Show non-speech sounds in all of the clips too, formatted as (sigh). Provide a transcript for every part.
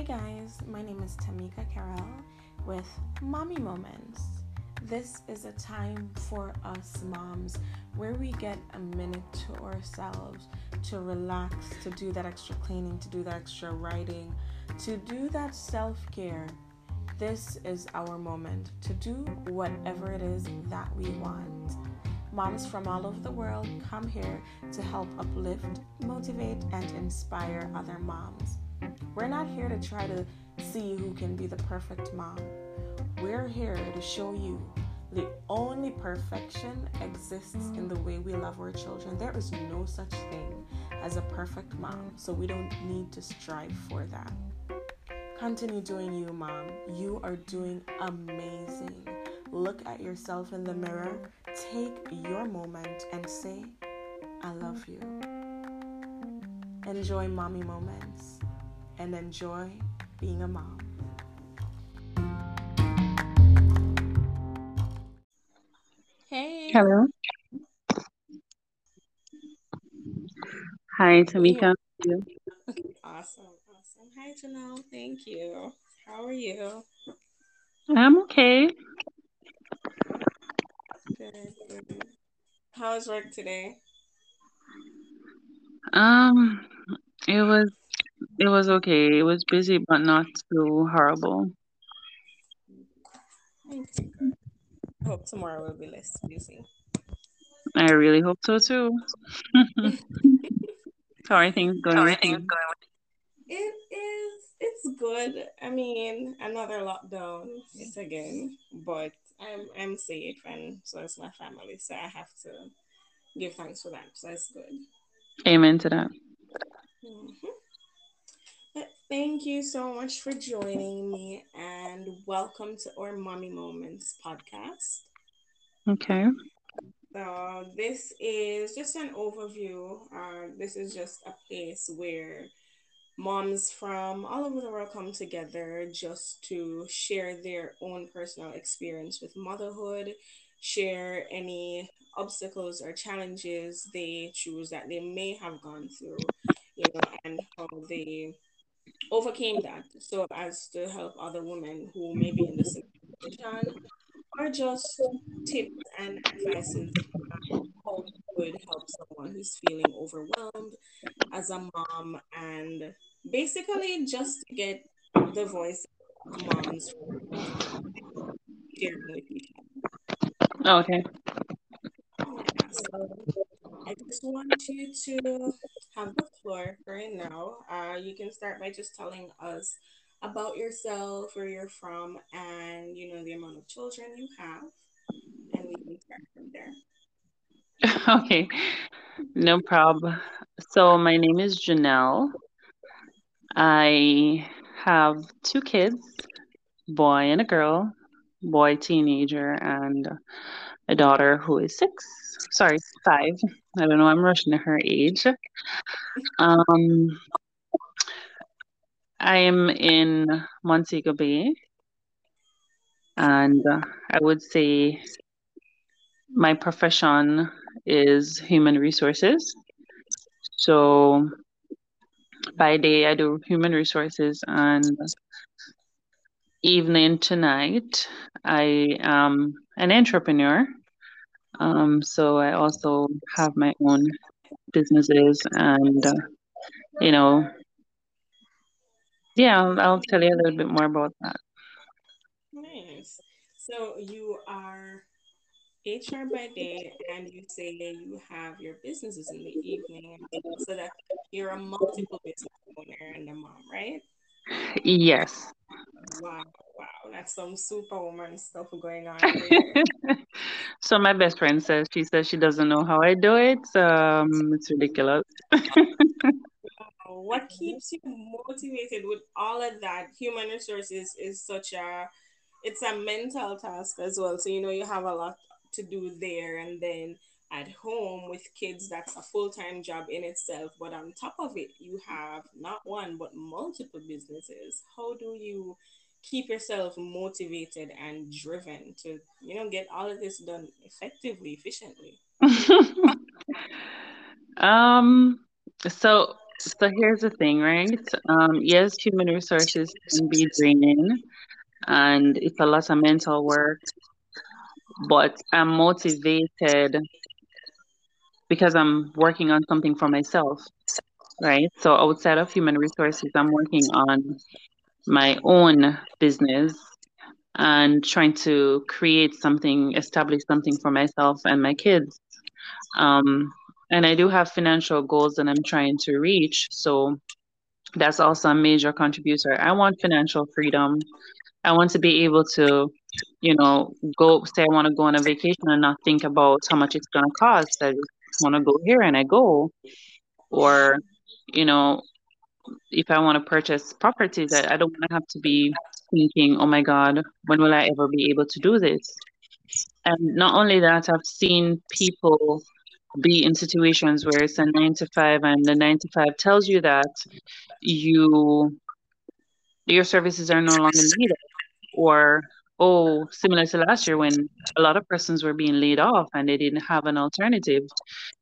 Hey guys, my name is Tamika Carroll with Mommy Moments. This is a time for us moms where we get a minute to ourselves to relax, to do that extra cleaning, to do that extra writing, to do that self care. This is our moment to do whatever it is that we want. Moms from all over the world come here to help uplift, motivate, and inspire other moms. We're not here to try to see who can be the perfect mom. We're here to show you the only perfection exists in the way we love our children. There is no such thing as a perfect mom, so we don't need to strive for that. Continue doing you, mom. You are doing amazing. Look at yourself in the mirror, take your moment, and say, I love you. Enjoy mommy moments and enjoy being a mom. Hey. Hello. Hi, Tamika. Awesome, awesome. Hi, Janelle. Thank you. How are you? I'm okay. Good, good. How was work today? Um, it was it was okay. It was busy, but not too horrible. I hope tomorrow will be less busy. I really hope so too. (laughs) How are things going with you? It is. It's good. I mean, another lockdown. It's again, but I'm I'm safe, and so is my family. So I have to give thanks for that. So it's good. Amen to that. Mhm. Thank you so much for joining me, and welcome to our Mommy Moments podcast. Okay. So this is just an overview. Uh, this is just a place where moms from all over the world come together just to share their own personal experience with motherhood, share any obstacles or challenges they choose that they may have gone through, you know, and how they overcame that so as to help other women who may be in the same situation or just tips and advices how would help someone who's feeling overwhelmed as a mom and basically just to get the voice of moms Okay. so I just want you to have the floor right now. Uh, you can start by just telling us about yourself, where you're from, and you know the amount of children you have, and we can start from there. (laughs) Okay. No problem. So my name is Janelle. I have two kids, boy and a girl, boy teenager and a daughter who is six. Sorry, five. I don't know. I'm rushing to her age. Um, I am in Montego Bay, and I would say my profession is human resources. So by day, I do human resources, and evening to night, I am an entrepreneur. Um, so I also have my own businesses, and uh, you know, yeah, I'll, I'll tell you a little bit more about that. Nice. So you are HR by day, and you say you have your businesses in the evening, so that you're a multiple business owner and a mom, right? Yes. Wow, wow, that's some superwoman stuff going on. (laughs) So my best friend says she says she doesn't know how I do it. Um, it's ridiculous. What keeps you motivated with all of that? Human resources is such a it's a mental task as well. So you know you have a lot to do there and then at home with kids that's a full-time job in itself but on top of it you have not one but multiple businesses how do you keep yourself motivated and driven to you know get all of this done effectively efficiently (laughs) Um, so so here's the thing, right? Um, yes, human resources can be draining and it's a lot of mental work, but I'm motivated because I'm working on something for myself, right? So outside of human resources, I'm working on my own business and trying to create something, establish something for myself and my kids. Um, and I do have financial goals that I'm trying to reach. So that's also a major contributor. I want financial freedom. I want to be able to, you know, go say I want to go on a vacation and not think about how much it's going to cost. I just want to go here and I go. Or, you know, if I want to purchase properties, I, I don't want to have to be thinking, oh my God, when will I ever be able to do this? And not only that, I've seen people be in situations where it's a nine to five and the nine to five tells you that you your services are no longer needed or oh similar to last year when a lot of persons were being laid off and they didn't have an alternative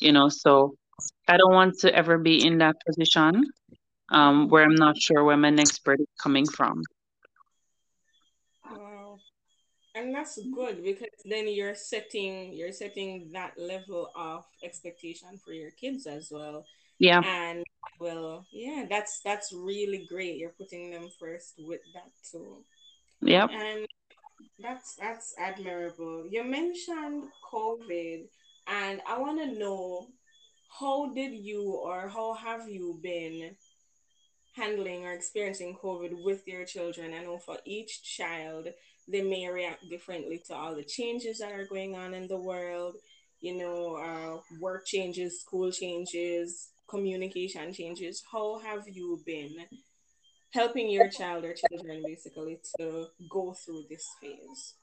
you know so i don't want to ever be in that position um, where i'm not sure where my next birth is coming from Wow. And that's good because then you're setting you're setting that level of expectation for your kids as well. yeah And well, yeah, that's that's really great. You're putting them first with that too. yep And that's that's admirable. You mentioned COVID and I want to know how did you or how have you been handling or experiencing COVID with your children. I know for each child, they may react differently to all the changes that are going on in the world, you know, uh, work changes, school changes, communication changes. How have you been helping your child or children basically to go through this phase?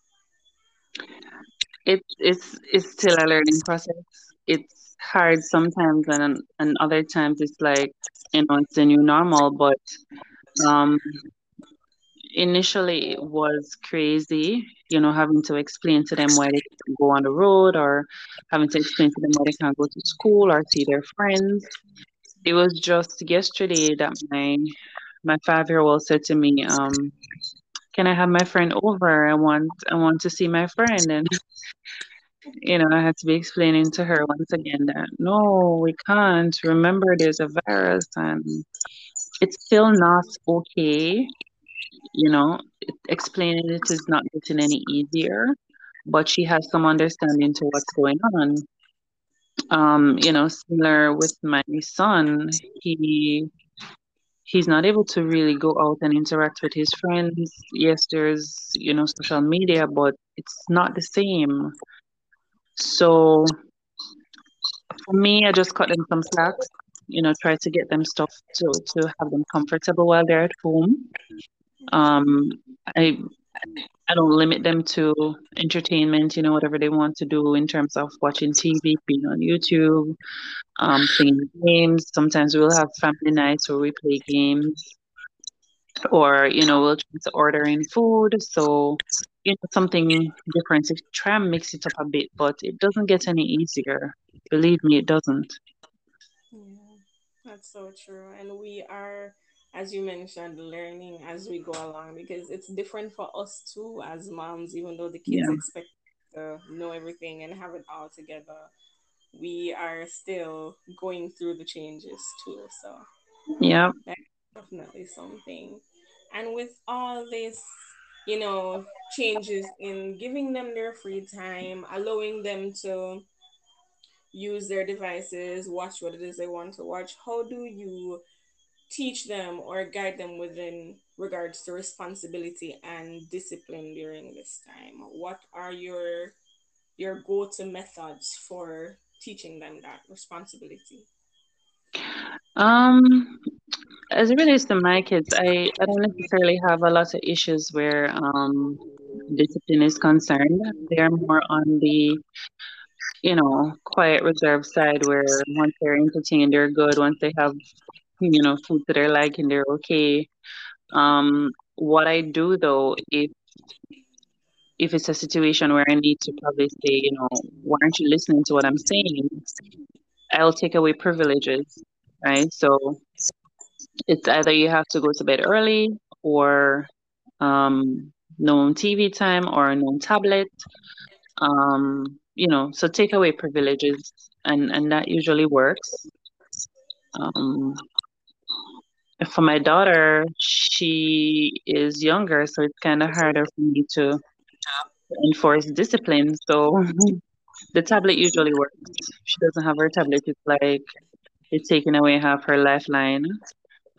It's it's it's still a learning process it's hard sometimes and and other times it's like you know it's the new normal but um initially it was crazy, you know, having to explain to them why they can't go on the road or having to explain to them why they can't go to school or see their friends. It was just yesterday that my my five year old said to me, um, can I have my friend over? I want I want to see my friend and you know, I had to be explaining to her once again that no, we can't. Remember there's a virus and it's still not okay you know, explaining it is not getting any easier, but she has some understanding to what's going on. Um, you know, similar with my son, he he's not able to really go out and interact with his friends. Yes, there's, you know, social media, but it's not the same. So for me, I just cut them some slack, you know, try to get them stuff to to have them comfortable while they're at home. Um, I I don't limit them to entertainment, you know, whatever they want to do in terms of watching TV, being on YouTube, um, playing games. Sometimes we'll have family nights where we play games, or you know, we'll try to order in food. So, you know, something different to try and mix it up a bit, but it doesn't get any easier. Believe me, it doesn't. Yeah, that's so true. And we are, as you mentioned, learning as we go along because it's different for us too as moms, even though the kids Yeah. expect to know everything and have it all together. We are still going through the changes too. So Yeah. that's definitely something. And with all this, you know, changes in giving them their free time, allowing them to use their devices, watch what it is they want to watch, how do you teach them or guide them within regards to responsibility and discipline during this time? What are your your go-to methods for teaching them that responsibility? Um, as it relates to my kids, I, I don't necessarily have a lot of issues where um discipline is concerned. They're more on the, you know, quiet, reserved side where once they're entertained, they're good. Once they have, you know, food to their liking, they're okay. Um, what I do though, if if it's a situation where I need to probably say, you know, why aren't you listening to what I'm saying? I'll take away privileges. right? So it's either you have to go to bed early or um, no TV time or no tablet. Um, you know, so take away privileges, and and that usually works. Um, for my daughter, she is younger, so it's kind of harder for me to enforce discipline. So (laughs) the tablet usually works. She doesn't have her tablet. It's like it's taking away half her lifeline.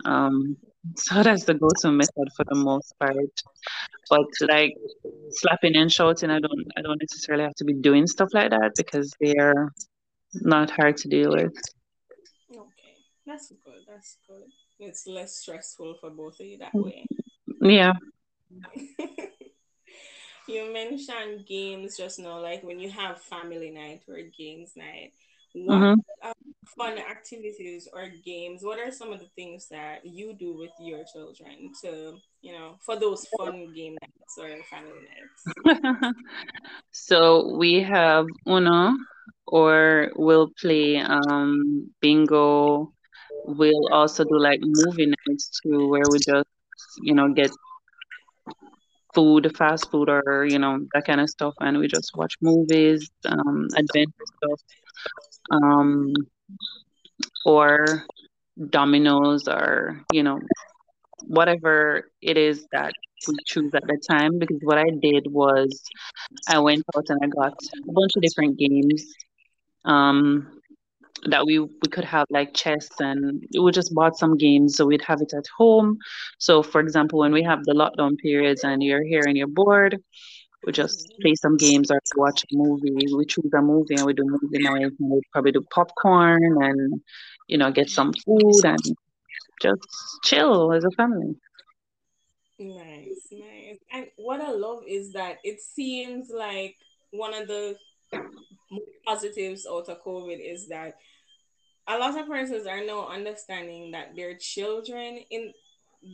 Um, (laughs) so that's the go-to method for the most part. But like slapping and shouting, I don't, I don't necessarily have to be doing stuff like that because they're not hard to deal with. Okay, that's good. That's good. It's less stressful for both of you that way. Yeah. (laughs) you mentioned games just now, like when you have family night or games night. What mm-hmm. um, fun activities or games? What are some of the things that you do with your children to, you know, for those fun game nights or family nights? (laughs) so we have Uno, or we'll play um, bingo. We'll also do like movie nights too, where we just, you know, get food, fast food, or you know that kind of stuff, and we just watch movies, um, adventure stuff um, or dominoes or you know whatever it is that we choose at the time because what i did was i went out and i got a bunch of different games um, that we we could have like chess and we just bought some games so we'd have it at home so for example when we have the lockdown periods and you're here and you're bored we just play some games or watch a movie. We choose a movie and we do movie night and we probably do popcorn and you know get some food and just chill as a family. Nice, nice. And what I love is that it seems like one of the positives out of COVID is that a lot of persons are now understanding that their children in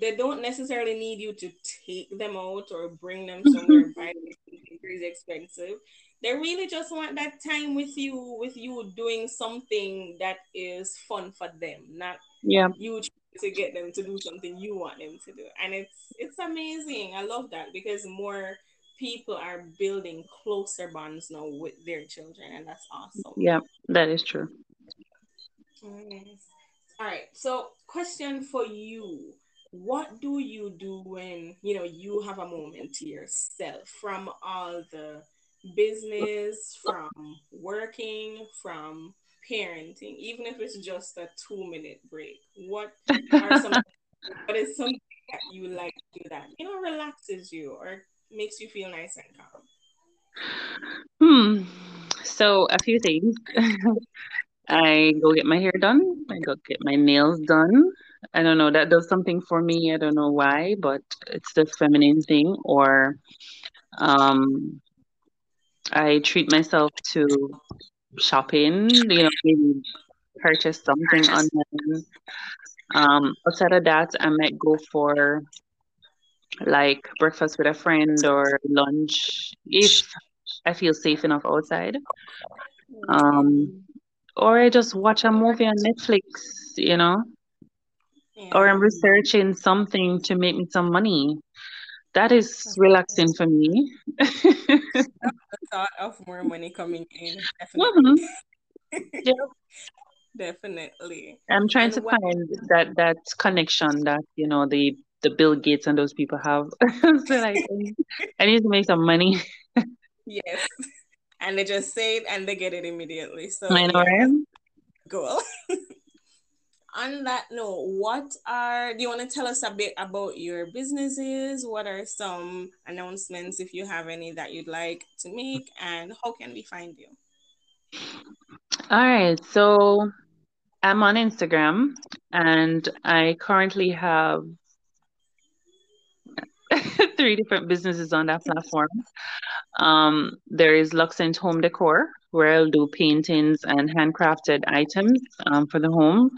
they don't necessarily need you to take them out or bring them mm-hmm. somewhere buy something crazy expensive. They really just want that time with you, with you doing something that is fun for them, not yeah you to get them to do something you want them to do. And it's it's amazing. I love that because more people are building closer bonds now with their children, and that's awesome. Yeah, that is true. Nice. All right. So, question for you what do you do when you know you have a moment to yourself from all the business from working from parenting even if it's just a two minute break what are some (laughs) what is something that you like to do that you know relaxes you or makes you feel nice and calm hmm so a few things (laughs) I go get my hair done. I go get my nails done. I don't know. That does something for me. I don't know why, but it's the feminine thing. Or um, I treat myself to shopping. You know, maybe purchase something online. Um, outside of that, I might go for like breakfast with a friend or lunch if I feel safe enough outside. Um, or I just watch a movie on Netflix, you know, yeah. or I'm researching something to make me some money. That is relaxing for me. (laughs) the thought of more money coming in, definitely. Mm-hmm. (laughs) Yeah. definitely. I'm trying and to what... find that that connection that you know the the Bill Gates and those people have. (laughs) so like, I need to make some money. yes and they just say it and they get it immediately. So I know, yeah, (laughs) Cool. On that note, what are do you want to tell us a bit about your businesses? What are some announcements, if you have any, that you'd like to make, and how can we find you? All right, so I'm on Instagram, and I currently have (laughs) three different businesses on that platform. Um, there is Luxent Home Decor, where I'll do paintings and handcrafted items um, for the home.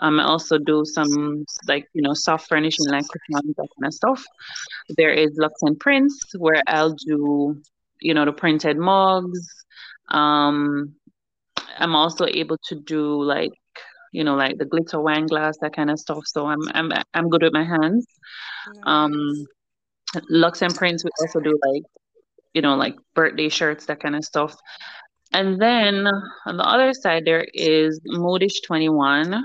Um, I also do some like you know soft furnishing like cushions, that kind of stuff. There is Luxent Prints, where I'll do you know the printed mugs. Um, I'm also able to do like you know, like the glitter wine glass, that kind of stuff. So I'm I'm I'm good with my hands. Um, Lux and Prints, we also do like, you know, like birthday shirts, that kind of stuff. And then on the other side, there is Modish 21,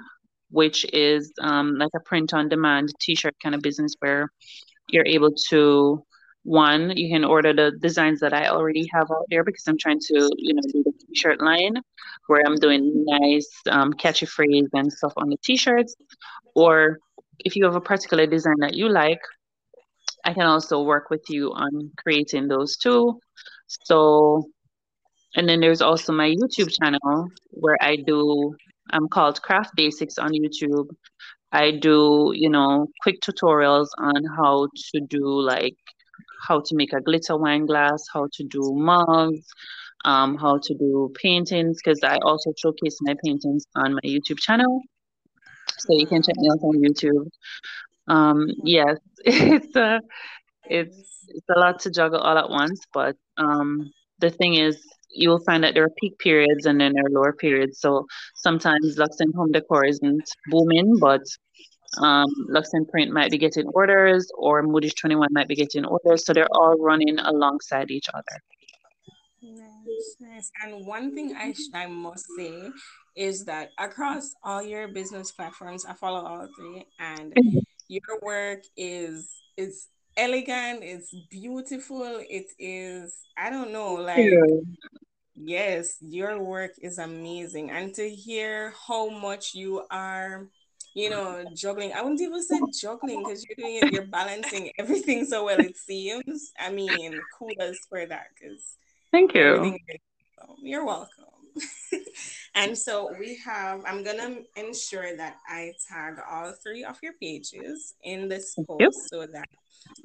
which is um, like a print on demand t shirt kind of business where you're able to one you can order the designs that i already have out there because i'm trying to you know do the t-shirt line where i'm doing nice um, catchy phrase and stuff on the t-shirts or if you have a particular design that you like i can also work with you on creating those too so and then there's also my youtube channel where i do i'm called craft basics on youtube I do, you know, quick tutorials on how to do like how to make a glitter wine glass, how to do mugs, um, how to do paintings, because I also showcase my paintings on my YouTube channel. So you can check me out on YouTube. Um, yes, (laughs) it's a it's it's a lot to juggle all at once, but um, the thing is, you will find that there are peak periods and then there are lower periods. So sometimes Lux and Home Decor isn't booming, but um, Lux and Print might be getting orders, or Modish 21 might be getting orders. So they're all running alongside each other. Nice, nice. And one thing I, I must say is that across all your business platforms, I follow all three, and (laughs) your work is is elegant, it's beautiful, it is, I don't know, like yes, your work is amazing. And to hear how much you are you know, juggling. I wouldn't even say juggling because you're doing it, you're balancing (laughs) everything so well, it seems. I mean, kudos for that because thank you. You're welcome. (laughs) and so we have, I'm going to ensure that I tag all three of your pages in this post yep. so that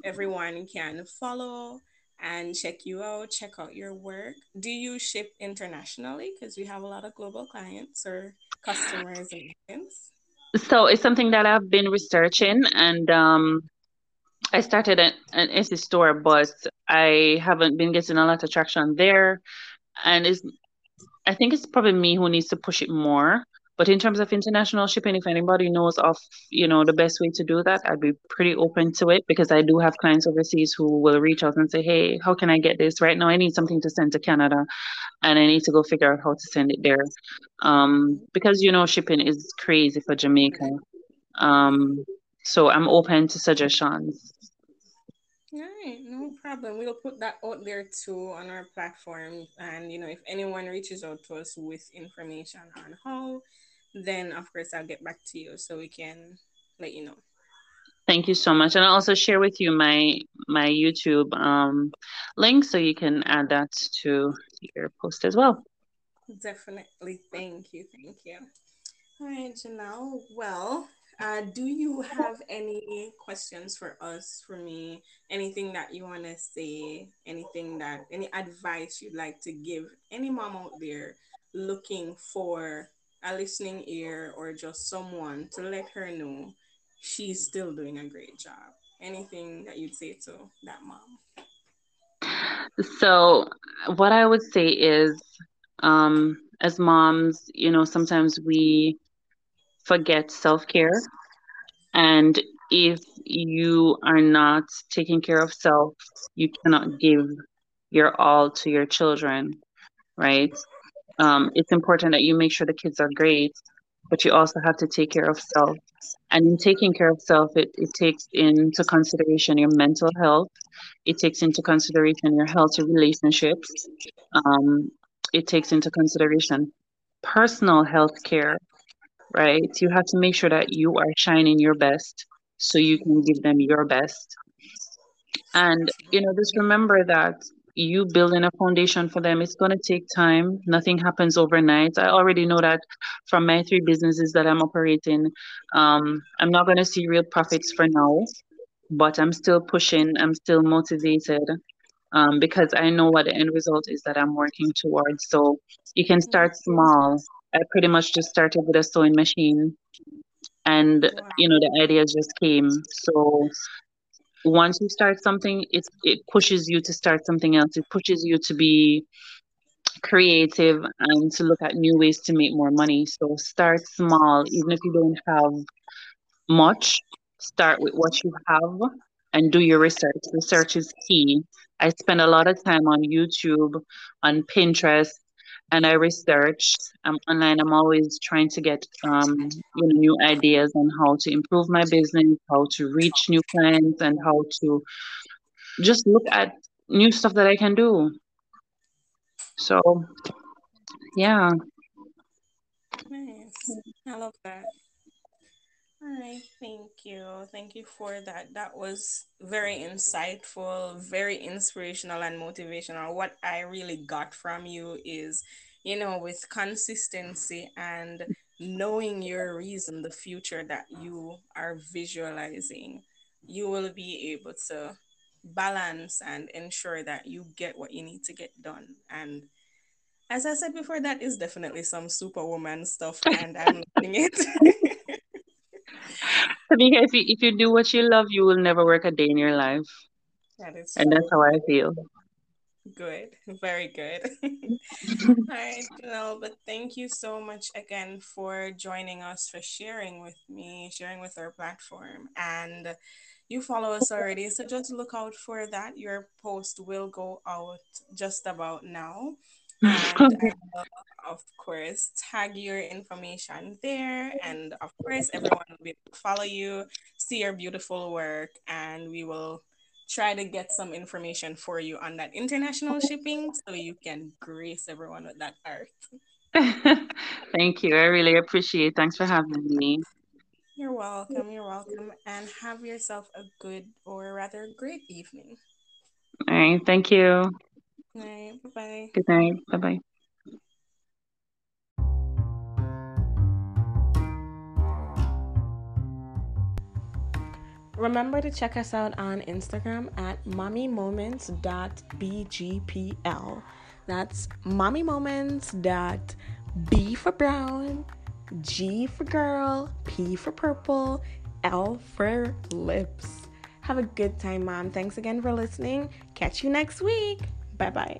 everyone can follow and check you out, check out your work. Do you ship internationally? Because we have a lot of global clients or customers and clients. So it's something that I've been researching, and um, I started an, an Etsy store, but I haven't been getting a lot of traction there. And it's, I think it's probably me who needs to push it more. But in terms of international shipping, if anybody knows of, you know, the best way to do that, I'd be pretty open to it because I do have clients overseas who will reach out and say, "Hey, how can I get this right now? I need something to send to Canada, and I need to go figure out how to send it there." Um, because you know, shipping is crazy for Jamaica. Um, so I'm open to suggestions. All right, no problem. We'll put that out there too on our platform. And, you know, if anyone reaches out to us with information on how, then of course I'll get back to you so we can let you know. Thank you so much. And I'll also share with you my my YouTube um, link so you can add that to your post as well. Definitely. Thank you. Thank you. All right, Janelle. Well, uh, do you have any questions for us, for me? Anything that you want to say? Anything that, any advice you'd like to give any mom out there looking for a listening ear or just someone to let her know she's still doing a great job? Anything that you'd say to that mom? So, what I would say is, um, as moms, you know, sometimes we forget self care. And if you are not taking care of self, you cannot give your all to your children, right? Um, it's important that you make sure the kids are great, but you also have to take care of self. And in taking care of self, it, it takes into consideration your mental health, it takes into consideration your healthy relationships, um, it takes into consideration personal health care right? You have to make sure that you are shining your best so you can give them your best. And, you know, just remember that you building a foundation for them, it's going to take time. Nothing happens overnight. I already know that from my three businesses that I'm operating. Um, I'm not going to see real profits for now, but I'm still pushing, I'm still motivated. Um, because I know what the end result is that I'm working towards. So you can start small I pretty much just started with a sewing machine and you know the ideas just came. So once you start something, it it pushes you to start something else. It pushes you to be creative and to look at new ways to make more money. So start small, even if you don't have much, start with what you have and do your research. Research is key. I spend a lot of time on YouTube, on Pinterest, and I research. I'm online. I'm always trying to get um, you know, new ideas on how to improve my business, how to reach new clients, and how to just look at new stuff that I can do. So, yeah. Nice. I love that. All right, thank you. Thank you for that. That was very insightful, very inspirational and motivational. What I really got from you is, you know, with consistency and knowing your reason, the future that you are visualizing, you will be able to balance and ensure that you get what you need to get done. And as I said before, that is definitely some superwoman stuff, and I'm (laughs) learning it. (laughs) Because if you, if you do what you love, you will never work a day in your life. That is And that's how I feel. Good. (laughs) Very good. (laughs) All right, Janelle, but thank you so much again for joining us, for sharing with me, sharing with our platform. And you follow us already, so just look out for that. Your post will go out just about now. (laughs) And will, of course, tag your information there. And of course, everyone will be able to follow you, see your beautiful work, and we will try to get some information for you on that international shipping so you can grace everyone with that art. (laughs) Thank you. I really appreciate. Thanks for having me. You're welcome. You're welcome. And have yourself a good or rather great evening. All right. Thank you. All right. Bye bye. Good night. Bye bye. Remember to check us out on Instagram at mommymoments.bgpl. That's mommymoments.b for brown, G for girl, P for purple, L for lips. Have a good time, mom. Thanks again for listening. Catch you next week. Bye bye.